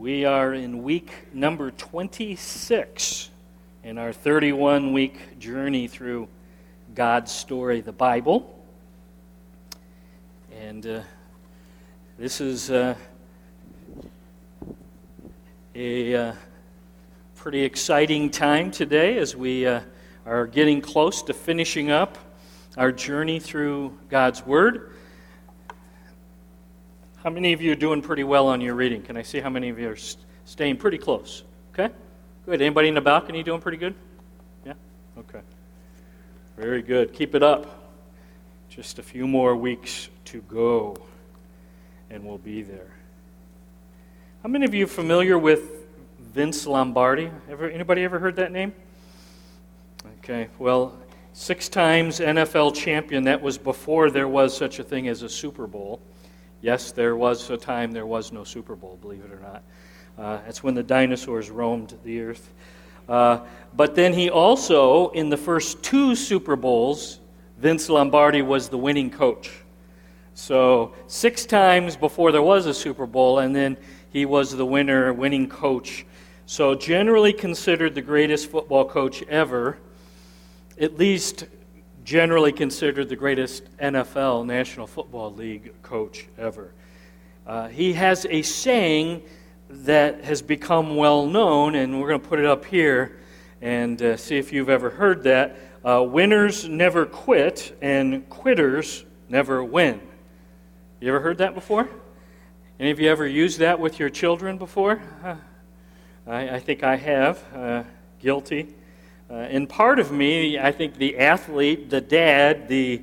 We are in week number 26 in our 31 week journey through God's story, the Bible. And uh, this is uh, a uh, pretty exciting time today as we uh, are getting close to finishing up our journey through God's Word. How many of you are doing pretty well on your reading? Can I see how many of you are staying pretty close? Okay? Good. Anybody in the balcony doing pretty good? Yeah? Okay. Very good. Keep it up. Just a few more weeks to go, and we'll be there. How many of you familiar with Vince Lombardi? Ever anybody ever heard that name? Okay. Well, six times NFL champion. That was before there was such a thing as a Super Bowl. Yes, there was a time there was no Super Bowl, believe it or not. Uh, that's when the dinosaurs roamed the earth. Uh, but then he also, in the first two Super Bowls, Vince Lombardi was the winning coach. So, six times before there was a Super Bowl, and then he was the winner, winning coach. So, generally considered the greatest football coach ever, at least generally considered the greatest NFL, National Football League coach ever. Uh, he has a saying that has become well known, and we're going to put it up here and uh, see if you've ever heard that. Uh, winners never quit, and quitters never win. You ever heard that before? Any of you ever used that with your children before? I, I, think I have. Uh, guilty. Uh, and part of me, I think the athlete, the dad, the,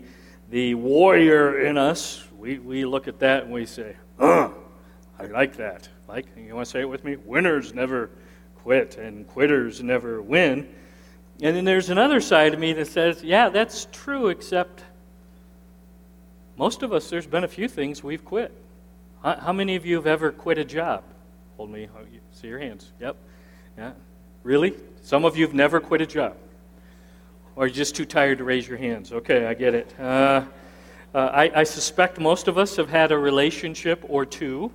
the warrior in us, we, we look at that and we say, I like that. Like, you want to say it with me? Winners never quit, and quitters never win. And then there's another side of me that says, yeah, that's true, except most of us, there's been a few things we've quit. How many of you have ever quit a job? Hold me, see your hands. Yep. Yeah. Really? Some of you have never quit a job. Or you're just too tired to raise your hands. Okay, I get it. Uh, uh, I, I suspect most of us have had a relationship or two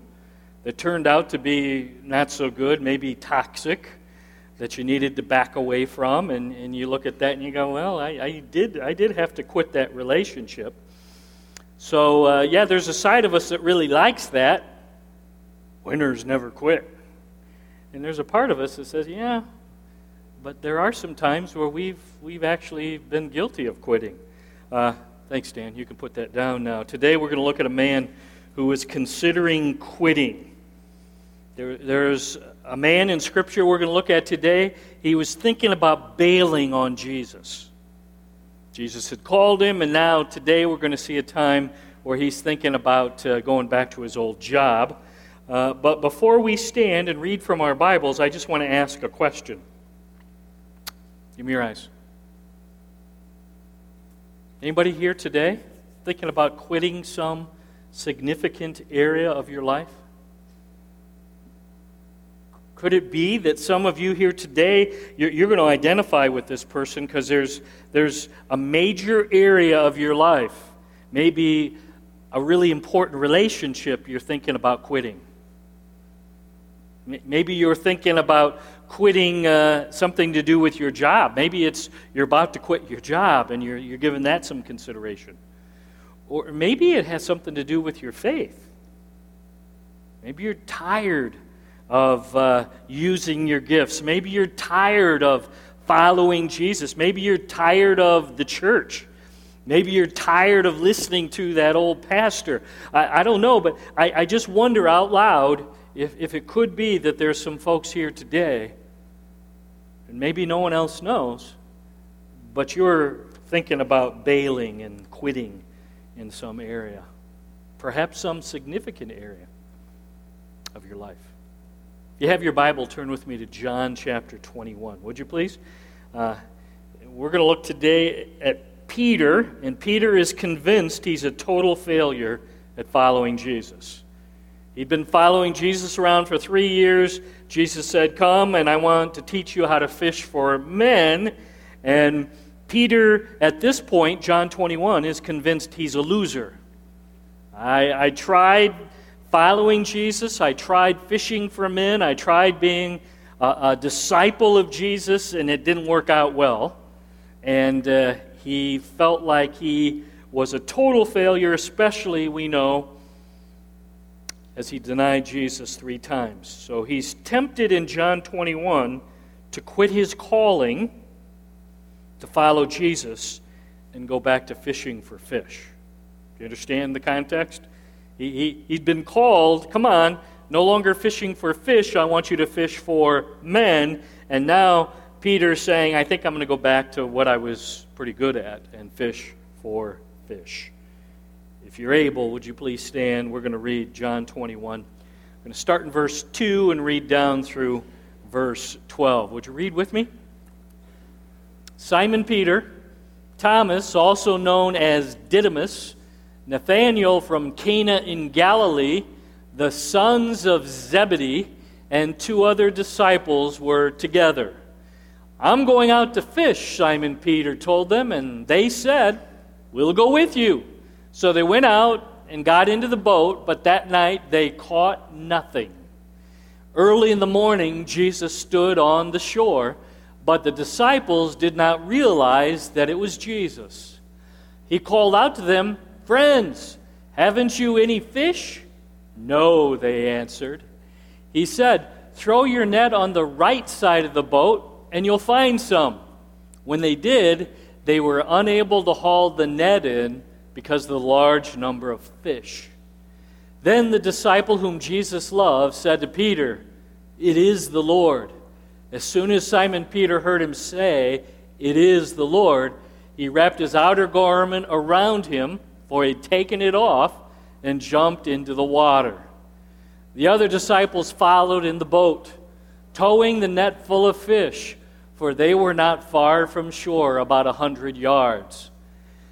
that turned out to be not so good, maybe toxic, that you needed to back away from. And, and you look at that and you go, well, I, I did, I did have to quit that relationship. So, uh, yeah, there's a side of us that really likes that. Winners never quit. And there's a part of us that says, yeah, but there are some times where we've, we've actually been guilty of quitting. Uh, thanks, Dan. You can put that down now. Today we're going to look at a man who is considering quitting. There, there's a man in Scripture we're going to look at today. He was thinking about bailing on Jesus. Jesus had called him, and now today we're going to see a time where he's thinking about uh, going back to his old job. Uh, but before we stand and read from our Bibles, I just want to ask a question. Give me your eyes. Anybody here today thinking about quitting some significant area of your life? Could it be that some of you here today, you're, you're going to identify with this person because there's, there's a major area of your life, maybe a really important relationship you're thinking about quitting? Maybe you're thinking about quitting uh, something to do with your job. Maybe it's you're about to quit your job and you're, you're giving that some consideration. Or maybe it has something to do with your faith. Maybe you're tired of uh, using your gifts. Maybe you're tired of following Jesus. Maybe you're tired of the church. Maybe you're tired of listening to that old pastor. I, I don't know, but I, I just wonder out loud if, if it could be that there's some folks here today and maybe no one else knows, but you're thinking about bailing and quitting in some area, perhaps some significant area of your life. If you have your Bible, turn with me to John chapter 21, would you please? Uh, we're going to look today at Peter, and Peter is convinced he's a total failure at following Jesus. He'd been following Jesus around for three years. Jesus said, Come, and I want to teach you how to fish for men. And Peter, at this point, John 21, is convinced he's a loser. I, I tried following Jesus. I tried fishing for men. I tried being a, a disciple of Jesus, and it didn't work out well. And uh, he felt like he was a total failure, especially, we know, as he denied Jesus three times. So he's tempted in John 21 to quit his calling to follow Jesus and go back to fishing for fish. Do you understand the context? He, he, he'd been called, come on, no longer fishing for fish, I want you to fish for men. And now Peter's saying, I think I'm going to go back to what I was pretty good at and fish for fish. If you're able, would you please stand? We're going to read John 21. I'm going to start in verse 2 and read down through verse 12. Would you read with me? Simon Peter, Thomas, also known as Didymus, Nathanael from Cana in Galilee, the sons of Zebedee, and two other disciples were together. I'm going out to fish, Simon Peter told them, and they said, We'll go with you. So they went out and got into the boat, but that night they caught nothing. Early in the morning, Jesus stood on the shore, but the disciples did not realize that it was Jesus. He called out to them, Friends, haven't you any fish? No, they answered. He said, Throw your net on the right side of the boat, and you'll find some. When they did, they were unable to haul the net in because of the large number of fish. Then the disciple whom Jesus loved said to Peter, It is the Lord. As soon as Simon Peter heard him say, It is the Lord, he wrapped his outer garment around him, for he had taken it off, and jumped into the water. The other disciples followed in the boat, towing the net full of fish, for they were not far from shore, about a hundred yards.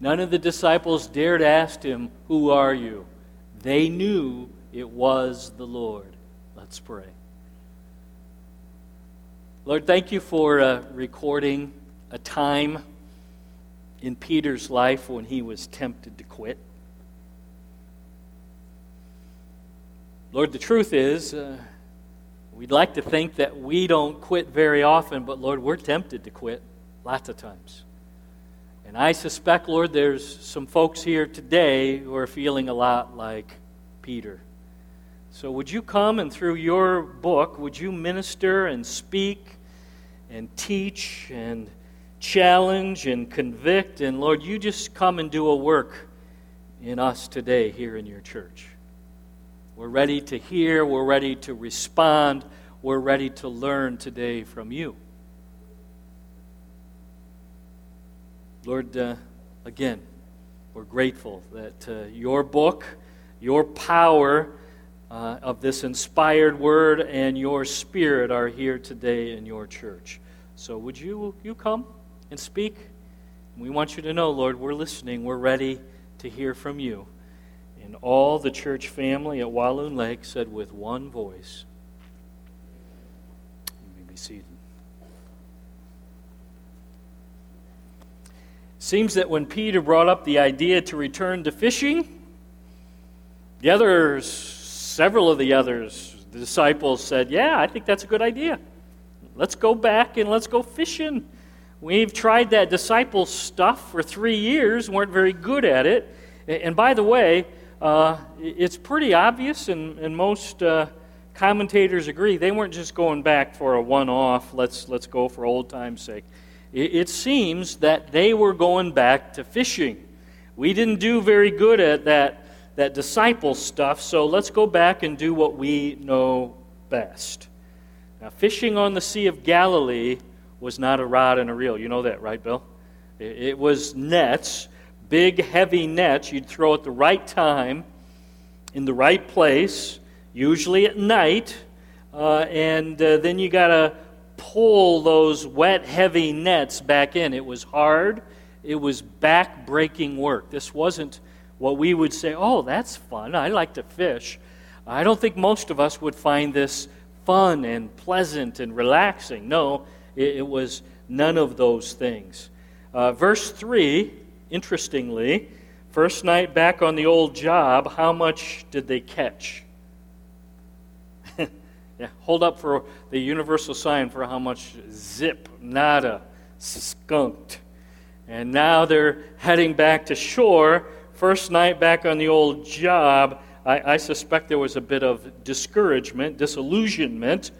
None of the disciples dared ask him, Who are you? They knew it was the Lord. Let's pray. Lord, thank you for uh, recording a time in Peter's life when he was tempted to quit. Lord, the truth is, uh, we'd like to think that we don't quit very often, but Lord, we're tempted to quit lots of times. And I suspect, Lord, there's some folks here today who are feeling a lot like Peter. So would you come and through your book, would you minister and speak and teach and challenge and convict? And Lord, you just come and do a work in us today here in your church. We're ready to hear, we're ready to respond, we're ready to learn today from you. Lord, uh, again, we're grateful that uh, your book, your power uh, of this inspired word, and your spirit are here today in your church. So, would you, you come and speak? We want you to know, Lord, we're listening. We're ready to hear from you. And all the church family at Walloon Lake said with one voice, You may be seated. Seems that when Peter brought up the idea to return to fishing, the others, several of the others, the disciples said, Yeah, I think that's a good idea. Let's go back and let's go fishing. We've tried that disciple stuff for three years, weren't very good at it. And by the way, uh, it's pretty obvious, and, and most uh, commentators agree, they weren't just going back for a one off, let's, let's go for old time's sake it seems that they were going back to fishing. We didn't do very good at that, that disciple stuff, so let's go back and do what we know best. Now, fishing on the Sea of Galilee was not a rod and a reel. You know that, right, Bill? It was nets, big, heavy nets you'd throw at the right time, in the right place. usually at night, uh, and uh, then you got to pull those wet, heavy nets back in. It was hard, it was back breaking work. This wasn't what we would say, oh, that's fun. I like to fish. I don't think most of us would find this fun and pleasant and relaxing. No, it, it was none of those things. Uh, verse 3, interestingly, first night back on the old job, how much did they catch? Yeah, hold up for the universal sign for how much zip, nada, skunked. And now they're heading back to shore. First night back on the old job, I, I suspect there was a bit of discouragement, disillusionment.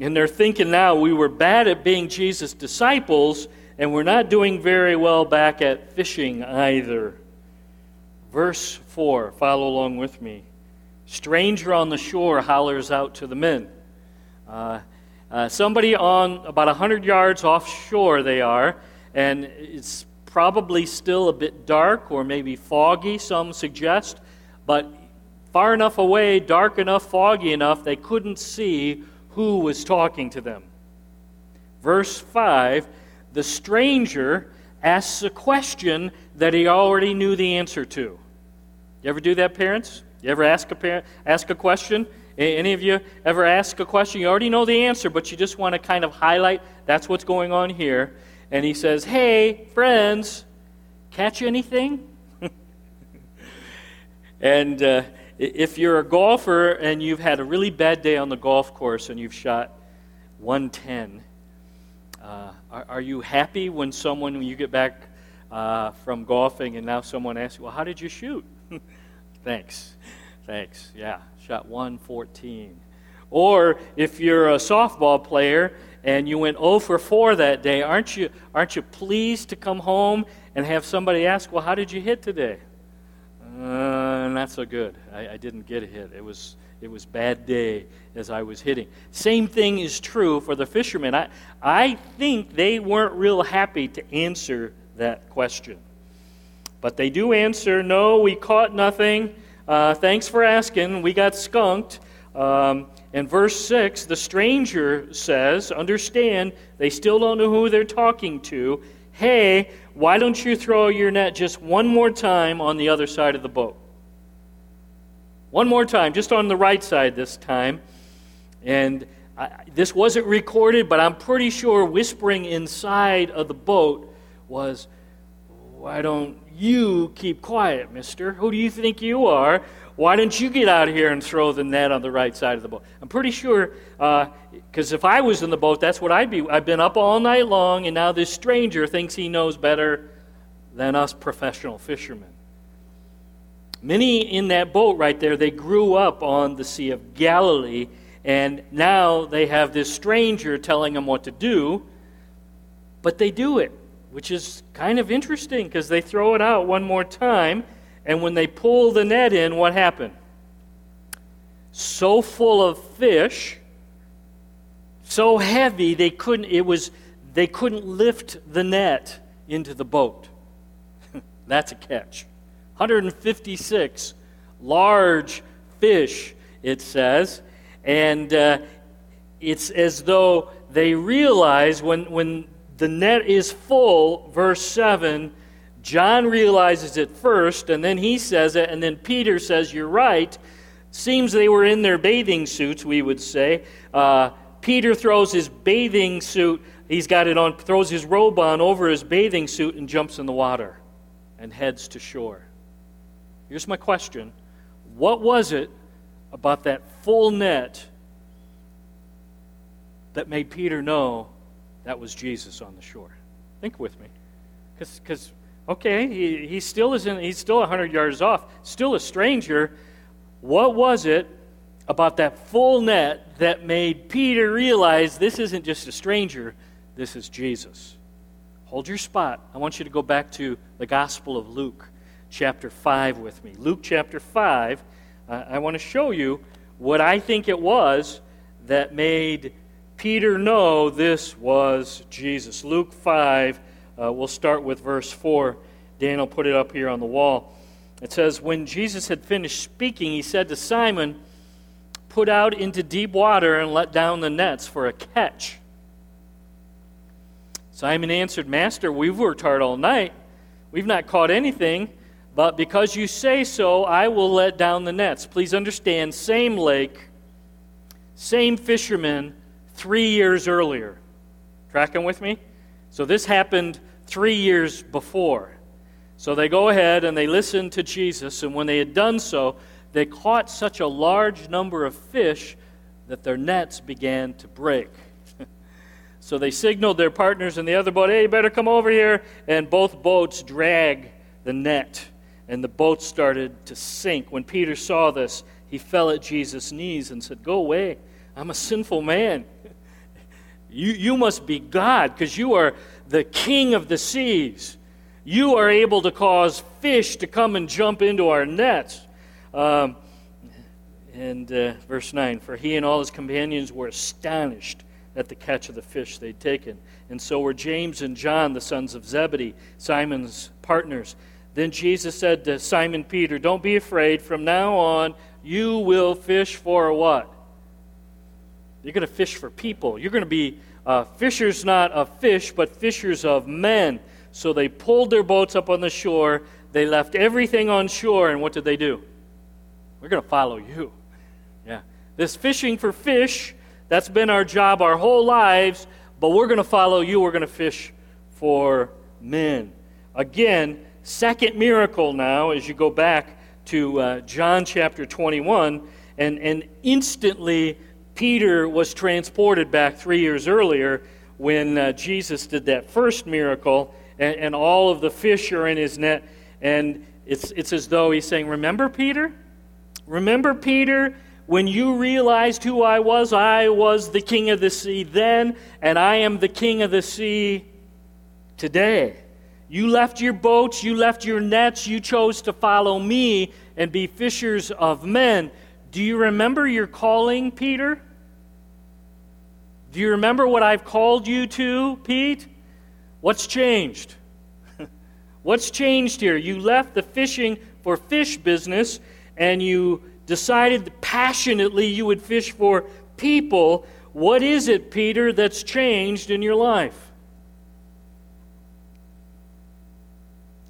And they're thinking now we were bad at being Jesus' disciples, and we're not doing very well back at fishing either. Verse 4, follow along with me. Stranger on the shore hollers out to the men. Uh, uh, somebody on about 100 yards offshore, they are, and it's probably still a bit dark or maybe foggy, some suggest, but far enough away, dark enough, foggy enough, they couldn't see who was talking to them. Verse 5 the stranger asks a question that he already knew the answer to. You ever do that, parents? You ever ask a, parent, ask a question? Any of you ever ask a question? You already know the answer, but you just want to kind of highlight that's what's going on here. And he says, Hey, friends, catch anything? and uh, if you're a golfer and you've had a really bad day on the golf course and you've shot 110, uh, are, are, you happy when someone, when you get back uh, from golfing and now someone asks you, Well, how did you shoot? Thanks. Thanks. Yeah, shot 114. Or if you're a softball player and you went 0 for 4 that day, aren't you, aren't you pleased to come home and have somebody ask, Well, how did you hit today? Uh, not so good. I, I didn't get a hit. It was, it was bad day as I was hitting. Same thing is true for the fishermen. I, I think they weren't real happy to answer that question. But they do answer, no, we caught nothing. Uh, thanks for asking. We got skunked. Um, in verse 6, the stranger says, Understand, they still don't know who they're talking to. Hey, why don't you throw your net just one more time on the other side of the boat? One more time, just on the right side this time. And I, this wasn't recorded, but I'm pretty sure whispering inside of the boat was, Why don't you keep quiet, mister. Who do you think you are? Why don't you get out of here and throw the net on the right side of the boat? I'm pretty sure, because uh, if I was in the boat, that's what I'd be. I've been up all night long, and now this stranger thinks he knows better than us professional fishermen. Many in that boat right there, they grew up on the Sea of Galilee, and now they have this stranger telling them what to do, but they do it which is kind of interesting because they throw it out one more time, and when they pull the net in, what happened? So full of fish, so heavy they couldn't it was they couldn't lift the net into the boat. That's a catch. 156 large fish, it says, and uh, it's as though they realize when, when the net is full, verse 7. John realizes it first, and then he says it, and then Peter says, You're right. Seems they were in their bathing suits, we would say. Uh, Peter throws his bathing suit, he's got it on, throws his robe on over his bathing suit and jumps in the water and heads to shore. Here's my question What was it about that full net that made Peter know that was Jesus on the shore. Think with me. Because, okay, he, he still isn't, he's still 100 yards off, still a stranger. What was it about that full net that made Peter realize this isn't just a stranger, this is Jesus? Hold your spot. I want you to go back to the Gospel of Luke, chapter 5, with me. Luke chapter 5, uh, I want to show you what I think it was that made Peter know this was Jesus. Luke 5, uh, we'll start with verse 4. Daniel put it up here on the wall. It says, When Jesus had finished speaking, he said to Simon, put out into deep water and let down the nets for a catch. Simon answered, Master, we've worked hard all night. We've not caught anything, but because you say so, I will let down the nets. Please understand, same lake, same fishermen, three years earlier. Tracking with me? So this happened three years before. So they go ahead and they listen to Jesus, and when they had done so, they caught such a large number of fish that their nets began to break. So they signaled their partners in the other boat, hey, you better come over here. And both boats drag the net, and the boat started to sink. When Peter saw this, he fell at Jesus' knees and said, Go away. I'm a sinful man. You, you must be God because you are the king of the seas. You are able to cause fish to come and jump into our nets. Um, and uh, verse 9 For he and all his companions were astonished at the catch of the fish they'd taken. And so were James and John, the sons of Zebedee, Simon's partners. Then Jesus said to Simon Peter, Don't be afraid. From now on, you will fish for what? You're going to fish for people. You're going to be uh, fishers not of fish, but fishers of men. So they pulled their boats up on the shore. They left everything on shore. And what did they do? We're going to follow you. Yeah. This fishing for fish that's been our job our whole lives, but we're going to follow you. We're going to fish for men. Again, second miracle now as you go back to uh, John chapter 21, and, and instantly Peter was transported back three years earlier when uh, Jesus did that first miracle, and, and all of the fish are in his net. And it's, it's as though he's saying, Remember, Peter? Remember, Peter? When you realized who I was, I was the king of the sea then, and I am the king of the sea today. You left your boats, you left your nets, you chose to follow me and be fishers of men. Do you remember your calling, Peter? Do you remember what I've called you to, Pete? What's changed? What's changed here? You left the fishing for fish business and you decided passionately you would fish for people, what is it, Peter, that's changed in your life?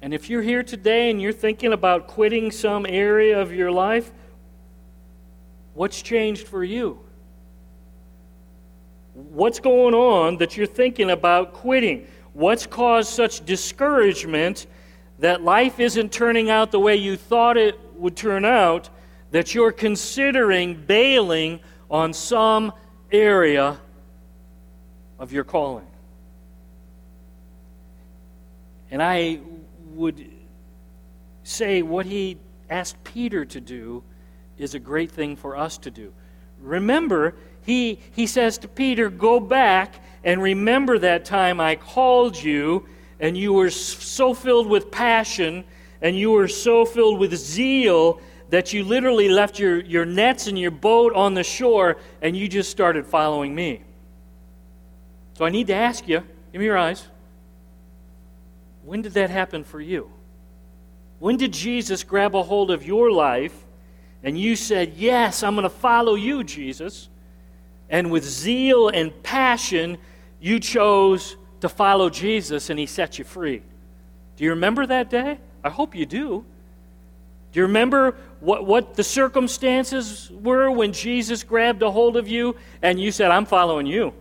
And if you're here today and you're thinking about quitting some area of your life, what's changed for you? What's going on that you're thinking about quitting? What's caused such discouragement that life isn't turning out the way you thought it would turn out that you're considering bailing on some area of your calling. And I would say what he asked Peter to do is a great thing for us to do. Remember, he, he says to Peter, Go back and remember that time I called you, and you were so filled with passion, and you were so filled with zeal that you literally left your, your nets and your boat on the shore and you just started following me. So I need to ask you, give me your eyes. When did that happen for you? When did Jesus grab a hold of your life and you said, Yes, I'm going to follow you, Jesus? And with zeal and passion, you chose to follow Jesus and he set you free. Do you remember that day? I hope you do. Do you remember what, what the circumstances were when Jesus grabbed a hold of you and you said, I'm following you?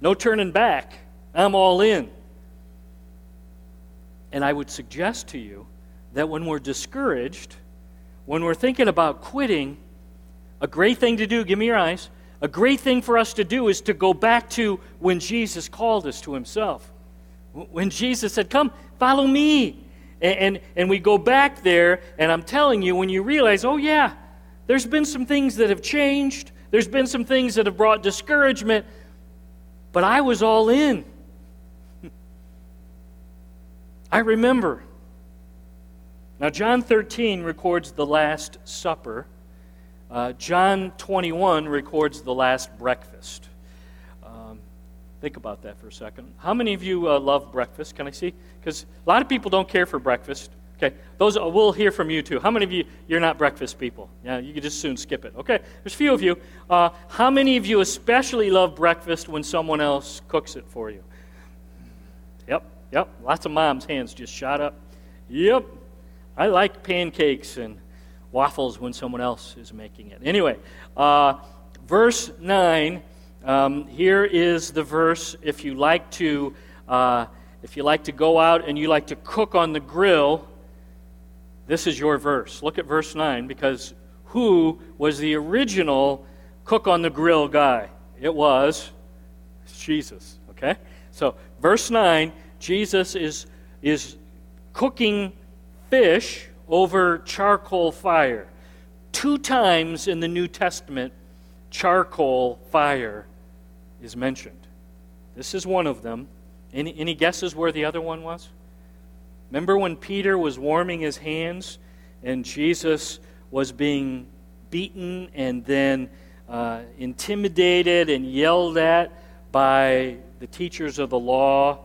No turning back. I'm all in. And I would suggest to you that when we're discouraged, when we're thinking about quitting, a great thing to do, give me your eyes, a great thing for us to do is to go back to when Jesus called us to himself. When Jesus said, Come, follow me. And, and, and we go back there, and I'm telling you, when you realize, oh, yeah, there's been some things that have changed, there's been some things that have brought discouragement, but I was all in. I remember. Now, John 13 records the Last Supper. Uh, John 21 records the Last Breakfast. Think about that for a second. How many of you uh, love breakfast? Can I see? Because a lot of people don't care for breakfast. Okay, those we'll hear from you too. How many of you you're not breakfast people? Yeah, you could just soon skip it. Okay, there's a few of you. Uh, how many of you especially love breakfast when someone else cooks it for you? Yep, yep. Lots of moms' hands just shot up. Yep, I like pancakes and waffles when someone else is making it. Anyway, uh, verse nine. Um, here is the verse. If you like to, uh, if you like to go out and you like to cook on the grill this is your verse. Look at verse 9 because who was the original cook on the grill guy? It was Jesus, okay? So, verse 9, Jesus is, is cooking fish over charcoal fire. Two times in the New Testament, charcoal fire is mentioned. This is one of them. Any, any guesses where the other one was? Remember when Peter was warming his hands and Jesus was being beaten and then uh, intimidated and yelled at by the teachers of the law,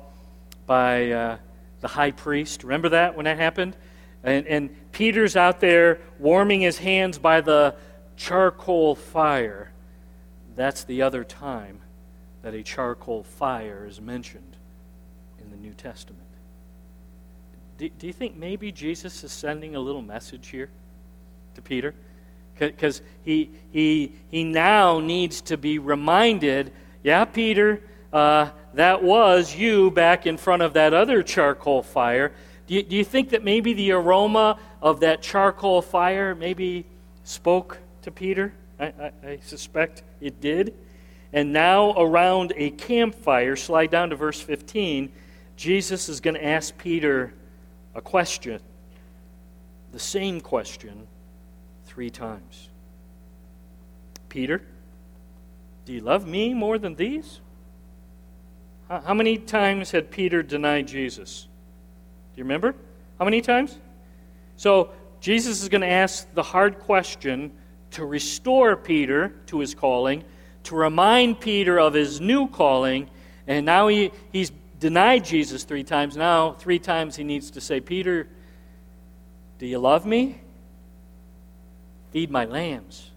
by uh, the high priest? Remember that when that happened? And, and Peter's out there warming his hands by the charcoal fire. That's the other time that a charcoal fire is mentioned in the New Testament. Do, do you think maybe Jesus is sending a little message here to Peter? Because he, he, he now needs to be reminded yeah, Peter, uh, that was you back in front of that other charcoal fire. Do you, do you think that maybe the aroma of that charcoal fire maybe spoke to Peter? I, I, I suspect it did. And now, around a campfire, slide down to verse 15, Jesus is going to ask Peter a question, the same question, three times. Peter, do you love me more than these? How many times had Peter denied Jesus? Do you remember? How many times? So, Jesus is going to ask the hard question to restore Peter to his calling, to remind Peter of his new calling, and now he, he's denied Jesus three times. Now, three times he needs to say, Peter, do you love me? Feed my lambs.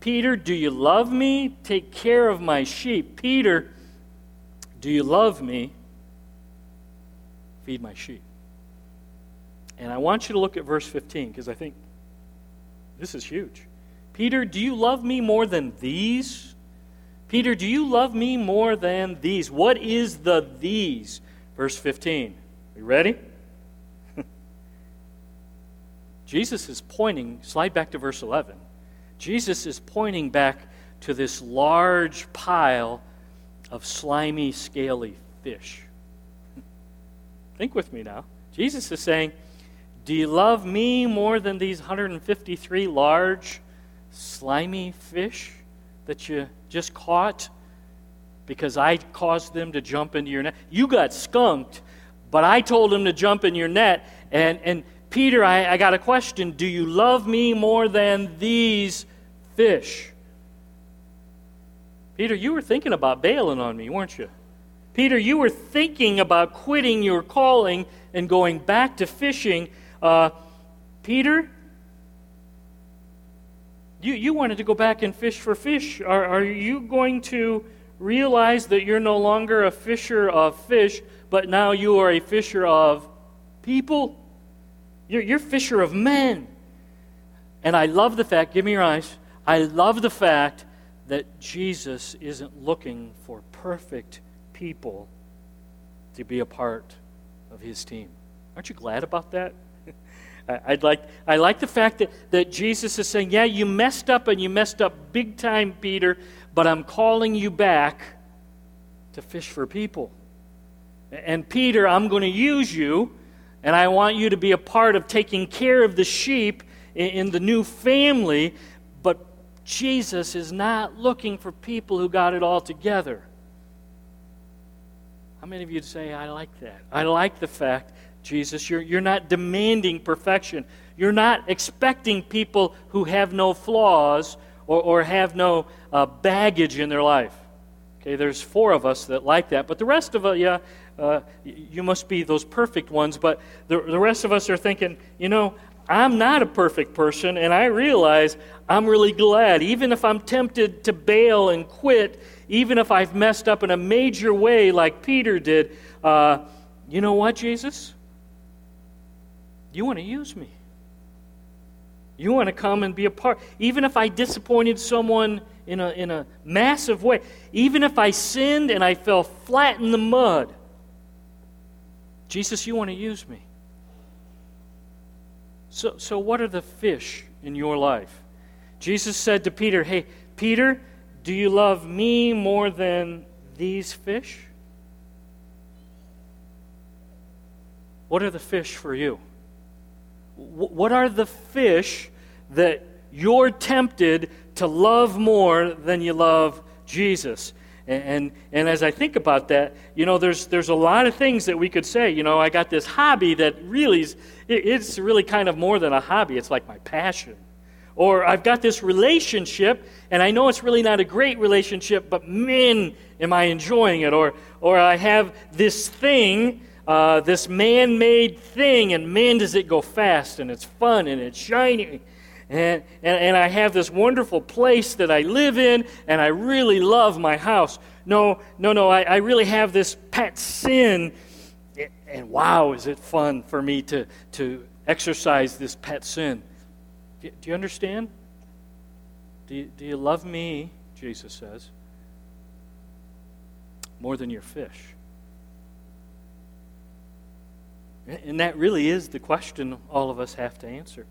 Peter, do you love me? Take care of my sheep. Peter, do you love me? Feed my sheep. And I want you to look at verse 15 because I think this is huge. Peter, do you love me more than these? Peter, do you love me more than these? What is the these? Verse 15. Are you ready? Jesus is pointing, slide back to verse 11. Jesus is pointing back to this large pile of slimy, scaly fish. Think with me now. Jesus is saying, Do you love me more than these 153 large, slimy fish that you just caught because I caused them to jump into your net. You got skunked, but I told them to jump in your net. And, and Peter, I, I got a question. Do you love me more than these fish? Peter, you were thinking about bailing on me, weren't you? Peter, you were thinking about quitting your calling and going back to fishing. Uh, Peter, you, you wanted to go back and fish for fish. Are, are you going to realize that you're no longer a fisher of fish, but now you are a fisher of people? You're, you're fisher of men. And I love the fact, give me your eyes, I love the fact that Jesus isn't looking for perfect people to be a part of his team. Aren't you glad about that? I'd like, I like the fact that, that Jesus is saying, Yeah, you messed up and you messed up big time, Peter, but I'm calling you back to fish for people. And Peter, I'm going to use you, and I want you to be a part of taking care of the sheep in, in the new family. But Jesus is not looking for people who got it all together. How many of you say, I like that? I like the fact Jesus. You're, you're not demanding perfection. You're not expecting people who have no flaws or, or have no uh, baggage in their life. Okay, there's four of us that like that, but the rest of us, yeah, uh, you must be those perfect ones. But the, the rest of us are thinking, you know, I'm not a perfect person, and I realize I'm really glad, even if I'm tempted to bail and quit, even if I've messed up in a major way like Peter did. Uh, you know what, Jesus? You want to use me. You want to come and be a part. Even if I disappointed someone in a, in a massive way, even if I sinned and I fell flat in the mud, Jesus, you want to use me. So, so what are the fish in your life? Jesus said to Peter, Hey, Peter, do you love me more than these fish? What are the fish for you? What are the fish that you're tempted to love more than you love Jesus? And, and, as I think about that, you know, there's, there's a lot of things that we could say. You know, I got this hobby that really is, it's really kind of more than a hobby, it's like my passion. Or I've got this relationship, and I know it's really not a great relationship, but man, am I enjoying it. Or, or I have this thing uh, this man made thing, and man, does it go fast, and it's fun, and it's shiny. And, and, and I have this wonderful place that I live in, and I really love my house. No, no, no, I, I really have this pet sin, and wow, is it fun for me to, to exercise this pet sin. Do, do you understand? Do you, do you love me, Jesus says, more than your fish? And that really is the question all of us have to answer.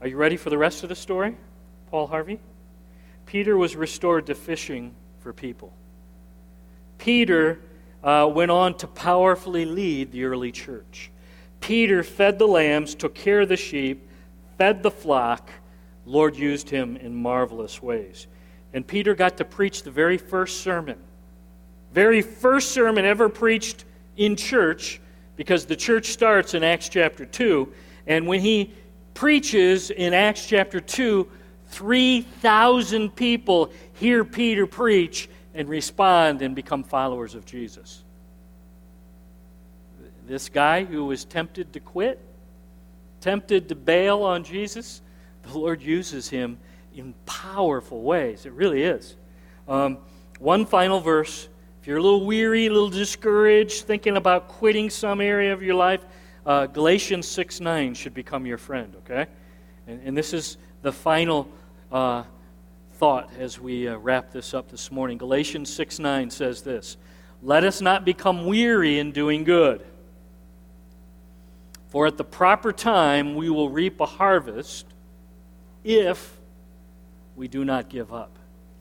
Are you ready for the rest of the story, Paul Harvey? Peter was restored to fishing for people. Peter uh, went on to powerfully lead the early church. Peter fed the lambs, took care of the sheep, fed the flock. Lord used him in marvelous ways. And Peter got to preach the very first sermon, very first sermon ever preached in church because the church starts in Acts chapter 2. And when he preaches in Acts chapter 2, 3,000 people hear Peter preach and respond and become followers of Jesus. This guy who was tempted to quit, tempted to bail on Jesus, the Lord uses him in powerful ways. It really is. Um, one final verse if you're a little weary, a little discouraged, thinking about quitting some area of your life, uh, Galatians 6 9 should become your friend, okay? And, and this is the final uh, thought as we uh, wrap this up this morning. Galatians 6 9 says this Let us not become weary in doing good, for at the proper time we will reap a harvest if we do not give up.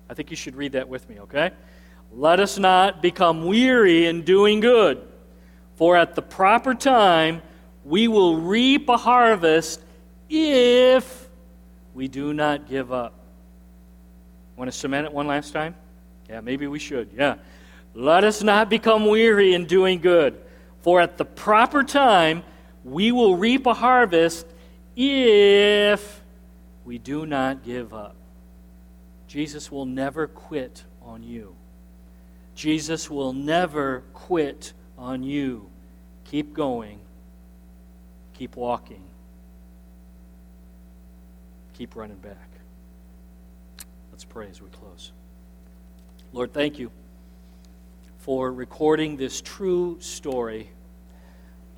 I think you should read that with me, okay? Let us not become weary in doing good, for at the proper time we will reap a harvest if we do not give up. Want to cement it one last time? Yeah, maybe we should. Yeah. Let us not become weary in doing good, for at the proper time we will reap a harvest if we do not give up. Jesus will never quit on you. Jesus will never quit on you. Keep going. Keep walking. Keep running back. Let's pray as we close. Lord, thank you for recording this true story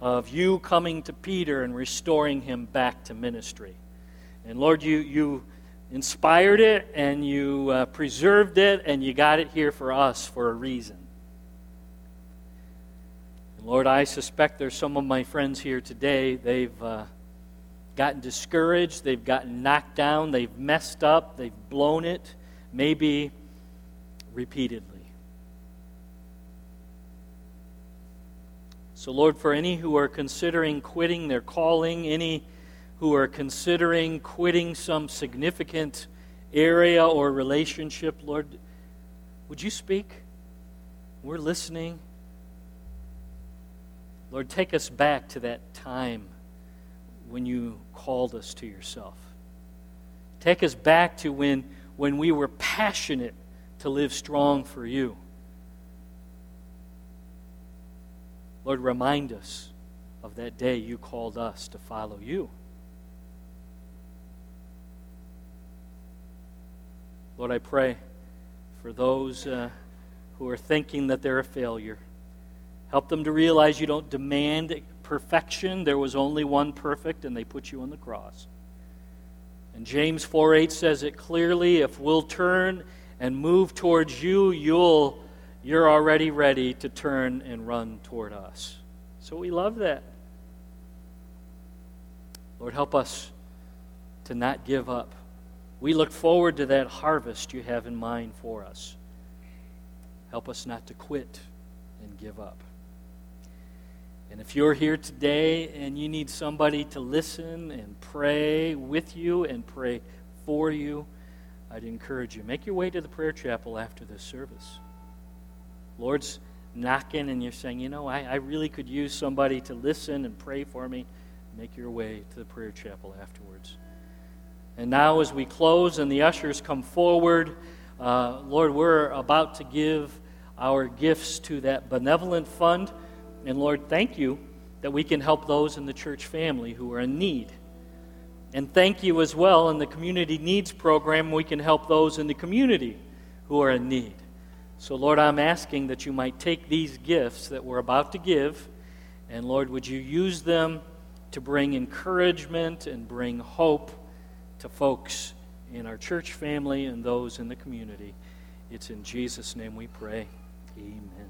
of you coming to Peter and restoring him back to ministry. And Lord, you, you inspired it and you uh, preserved it and you got it here for us for a reason. Lord, I suspect there's some of my friends here today, they've uh, gotten discouraged, they've gotten knocked down, they've messed up, they've blown it, maybe repeatedly. So, Lord, for any who are considering quitting their calling, any who are considering quitting some significant area or relationship, Lord, would you speak? We're listening. Lord, take us back to that time when you called us to yourself. Take us back to when, when we were passionate to live strong for you. Lord, remind us of that day you called us to follow you. Lord, I pray for those uh, who are thinking that they're a failure. Help them to realize you don't demand perfection. There was only one perfect, and they put you on the cross. And James 4 8 says it clearly if we'll turn and move towards you, you'll, you're already ready to turn and run toward us. So we love that. Lord, help us to not give up. We look forward to that harvest you have in mind for us. Help us not to quit and give up. And if you're here today and you need somebody to listen and pray with you and pray for you, I'd encourage you. Make your way to the prayer chapel after this service. Lord's knocking and you're saying, you know, I, I really could use somebody to listen and pray for me. Make your way to the prayer chapel afterwards. And now, as we close and the ushers come forward, uh, Lord, we're about to give our gifts to that benevolent fund. And Lord, thank you that we can help those in the church family who are in need. And thank you as well in the Community Needs Program, we can help those in the community who are in need. So, Lord, I'm asking that you might take these gifts that we're about to give, and Lord, would you use them to bring encouragement and bring hope to folks in our church family and those in the community. It's in Jesus' name we pray. Amen.